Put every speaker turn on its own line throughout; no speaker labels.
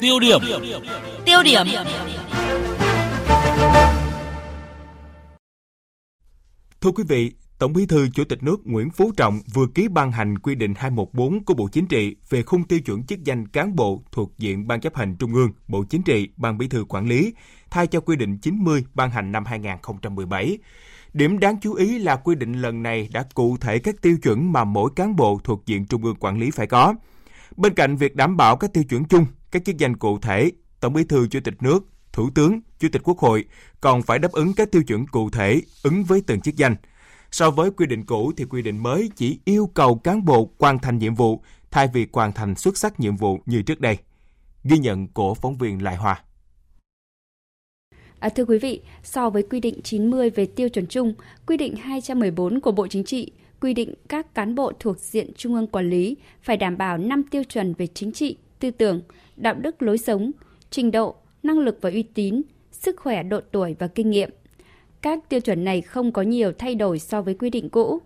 Tiêu điểm.
Tiêu điểm.
Thưa quý vị, Tổng Bí thư Chủ tịch nước Nguyễn Phú Trọng vừa ký ban hành quy định 214 của Bộ Chính trị về khung tiêu chuẩn chức danh cán bộ thuộc diện Ban chấp hành Trung ương, Bộ Chính trị, Ban Bí thư quản lý, thay cho quy định 90 ban hành năm 2017. Điểm đáng chú ý là quy định lần này đã cụ thể các tiêu chuẩn mà mỗi cán bộ thuộc diện Trung ương quản lý phải có. Bên cạnh việc đảm bảo các tiêu chuẩn chung, các chức danh cụ thể, Tổng Bí thư Chủ tịch nước, Thủ tướng, Chủ tịch Quốc hội còn phải đáp ứng các tiêu chuẩn cụ thể ứng với từng chức danh. So với quy định cũ thì quy định mới chỉ yêu cầu cán bộ hoàn thành nhiệm vụ thay vì hoàn thành xuất sắc nhiệm vụ như trước đây. Ghi nhận của phóng viên Lại hòa
À, thưa quý vị, so với quy định 90 về tiêu chuẩn chung, quy định 214 của Bộ Chính trị quy định các cán bộ thuộc diện Trung ương quản lý phải đảm bảo 5 tiêu chuẩn về chính trị, tư tưởng, đạo đức lối sống, trình độ, năng lực và uy tín, sức khỏe, độ tuổi và kinh nghiệm. Các tiêu chuẩn này không có nhiều thay đổi so với quy định cũ.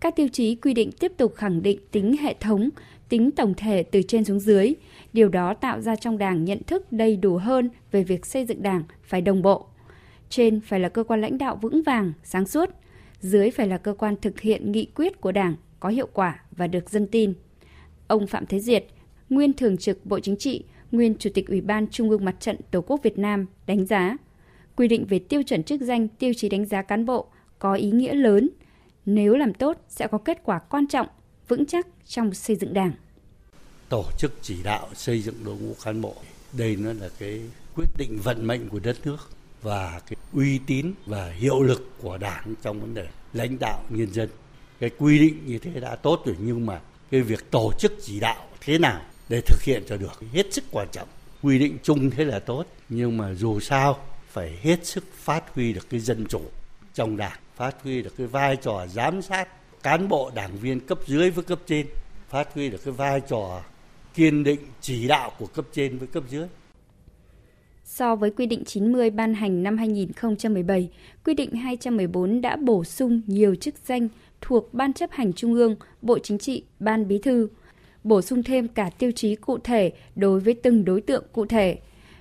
Các tiêu chí quy định tiếp tục khẳng định tính hệ thống, tính tổng thể từ trên xuống dưới. Điều đó tạo ra trong Đảng nhận thức đầy đủ hơn về việc xây dựng Đảng phải đồng bộ. Trên phải là cơ quan lãnh đạo vững vàng, sáng suốt, dưới phải là cơ quan thực hiện nghị quyết của Đảng có hiệu quả và được dân tin. Ông Phạm Thế Diệt, nguyên thường trực Bộ Chính trị, nguyên Chủ tịch Ủy ban Trung ương Mặt trận Tổ quốc Việt Nam đánh giá quy định về tiêu chuẩn chức danh, tiêu chí đánh giá cán bộ có ý nghĩa lớn. Nếu làm tốt sẽ có kết quả quan trọng, vững chắc trong xây dựng Đảng.
Tổ chức chỉ đạo xây dựng đội ngũ cán bộ, đây nó là cái quyết định vận mệnh của đất nước và cái uy tín và hiệu lực của Đảng trong vấn đề lãnh đạo nhân dân. Cái quy định như thế đã tốt rồi nhưng mà cái việc tổ chức chỉ đạo thế nào để thực hiện cho được hết sức quan trọng. Quy định chung thế là tốt nhưng mà dù sao phải hết sức phát huy được cái dân chủ trong đảng, phát huy được cái vai trò giám sát cán bộ đảng viên cấp dưới với cấp trên, phát huy được cái vai trò kiên định chỉ đạo của cấp trên với cấp dưới.
So với quy định 90 ban hành năm 2017, quy định 214 đã bổ sung nhiều chức danh thuộc Ban chấp hành Trung ương, Bộ Chính trị, Ban Bí thư, bổ sung thêm cả tiêu chí cụ thể đối với từng đối tượng cụ thể.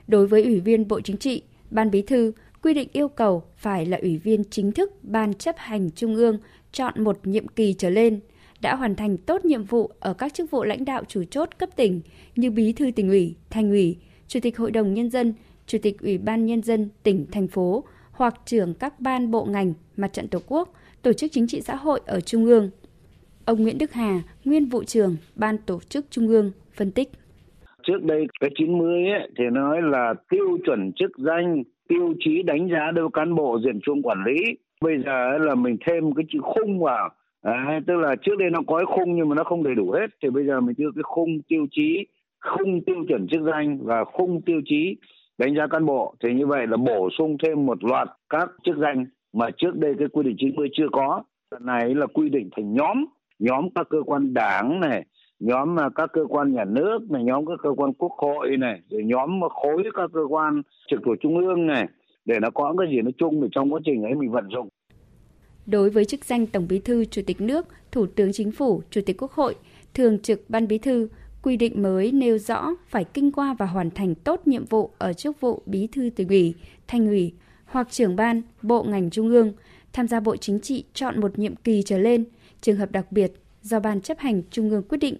Đối với Ủy viên Bộ Chính trị, Ban Bí thư quy định yêu cầu phải là ủy viên chính thức Ban chấp hành Trung ương chọn một nhiệm kỳ trở lên, đã hoàn thành tốt nhiệm vụ ở các chức vụ lãnh đạo chủ chốt cấp tỉnh như Bí thư tỉnh ủy, thành ủy, Chủ tịch Hội đồng Nhân dân, Chủ tịch Ủy ban Nhân dân tỉnh, thành phố hoặc trưởng các ban bộ ngành, mặt trận Tổ quốc, tổ chức chính trị xã hội ở Trung ương. Ông Nguyễn Đức Hà, nguyên vụ trưởng Ban Tổ chức Trung ương, phân tích.
Trước đây cái 90 ấy, thì nói là tiêu chuẩn chức danh, tiêu chí đánh giá đối với cán bộ diện trung quản lý. Bây giờ là mình thêm cái chữ khung vào. À, tức là trước đây nó có cái khung nhưng mà nó không đầy đủ hết. Thì bây giờ mình đưa cái khung tiêu chí, khung tiêu chuẩn chức danh và khung tiêu chí đánh giá cán bộ thì như vậy là bổ sung thêm một loạt các chức danh mà trước đây cái quy định 90 chưa có. Lần này là quy định thành nhóm, nhóm các cơ quan đảng này, nhóm các cơ quan nhà nước này, nhóm các cơ quan quốc hội này, rồi nhóm khối các cơ quan trực thuộc trung ương này để nó có cái gì nó chung để trong quá trình ấy mình vận dụng.
Đối với chức danh Tổng Bí thư, Chủ tịch nước, Thủ tướng Chính phủ, Chủ tịch Quốc hội, Thường trực Ban Bí thư, Quy định mới nêu rõ phải kinh qua và hoàn thành tốt nhiệm vụ ở chức vụ bí thư tỉnh ủy, thành ủy hoặc trưởng ban, bộ ngành trung ương, tham gia bộ chính trị chọn một nhiệm kỳ trở lên, trường hợp đặc biệt do ban chấp hành trung ương quyết định.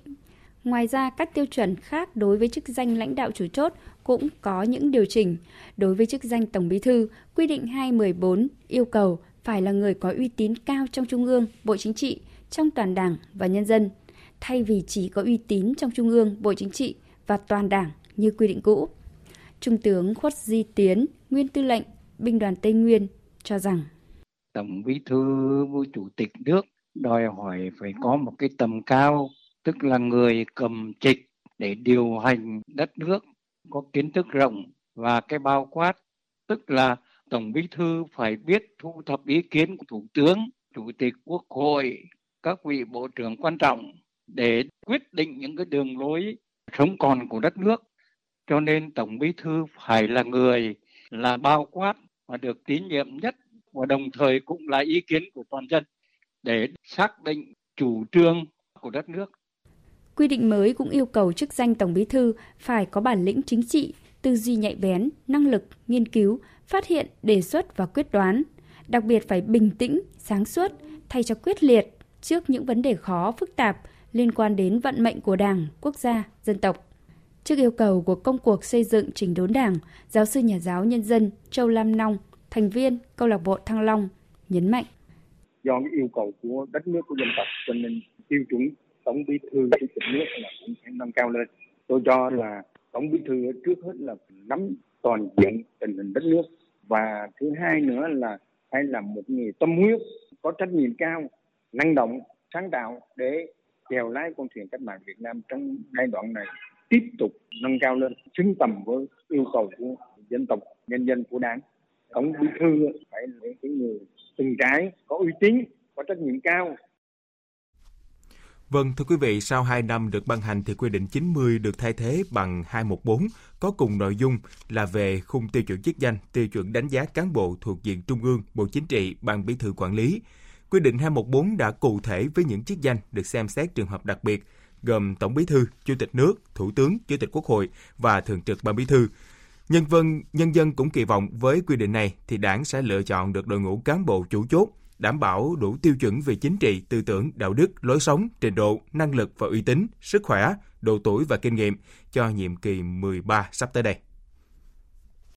Ngoài ra, các tiêu chuẩn khác đối với chức danh lãnh đạo chủ chốt cũng có những điều chỉnh. Đối với chức danh Tổng Bí thư, quy định 214 yêu cầu phải là người có uy tín cao trong Trung ương, Bộ Chính trị, trong toàn Đảng và nhân dân – thay vì chỉ có uy tín trong Trung ương, Bộ Chính trị và toàn đảng như quy định cũ. Trung tướng Khuất Di Tiến, nguyên tư lệnh binh đoàn Tây Nguyên cho rằng
Tổng bí thư chủ tịch nước đòi hỏi phải có một cái tầm cao, tức là người cầm trịch để điều hành đất nước, có kiến thức rộng và cái bao quát, tức là Tổng bí thư phải biết thu thập ý kiến của Thủ tướng, Chủ tịch Quốc hội, các vị bộ trưởng quan trọng để quyết định những cái đường lối sống còn của đất nước. Cho nên tổng bí thư phải là người là bao quát và được tín nhiệm nhất và đồng thời cũng là ý kiến của toàn dân để xác định chủ trương của đất nước.
Quy định mới cũng yêu cầu chức danh Tổng Bí thư phải có bản lĩnh chính trị, tư duy nhạy bén, năng lực, nghiên cứu, phát hiện, đề xuất và quyết đoán. Đặc biệt phải bình tĩnh, sáng suốt, thay cho quyết liệt trước những vấn đề khó, phức tạp liên quan đến vận mệnh của Đảng, quốc gia, dân tộc. Trước yêu cầu của công cuộc xây dựng chỉnh đốn Đảng, giáo sư nhà giáo nhân dân Châu Lam Nong, thành viên câu lạc bộ Thăng Long, nhấn mạnh.
Do cái yêu cầu của đất nước của dân tộc. Cho nên tiêu chuẩn tổng bí thư chủ tịch nước là cũng phải nâng cao lên. Tôi cho là tổng bí thư trước hết là nắm toàn diện tình hình đất nước. Và thứ hai nữa là phải là một người tâm huyết có trách nhiệm cao năng động sáng tạo để chèo lái con thuyền cách mạng Việt Nam trong giai đoạn này tiếp tục nâng cao lên xứng tầm với yêu cầu của dân tộc nhân dân của đảng. Tổng bí thư phải là cái người từng trại có uy tín có trách nhiệm cao
Vâng, thưa quý vị, sau 2 năm được ban hành thì quy định 90 được thay thế bằng 214 có cùng nội dung là về khung tiêu chuẩn chức danh, tiêu chuẩn đánh giá cán bộ thuộc diện Trung ương, Bộ Chính trị, Ban Bí thư quản lý. Quy định 214 đã cụ thể với những chức danh được xem xét trường hợp đặc biệt, gồm Tổng Bí thư, Chủ tịch nước, Thủ tướng, Chủ tịch Quốc hội và Thường trực Ban Bí thư. Nhân dân nhân dân cũng kỳ vọng với quy định này thì đảng sẽ lựa chọn được đội ngũ cán bộ chủ chốt, đảm bảo đủ tiêu chuẩn về chính trị, tư tưởng, đạo đức, lối sống, trình độ, năng lực và uy tín, sức khỏe, độ tuổi và kinh nghiệm cho nhiệm kỳ 13 sắp tới đây.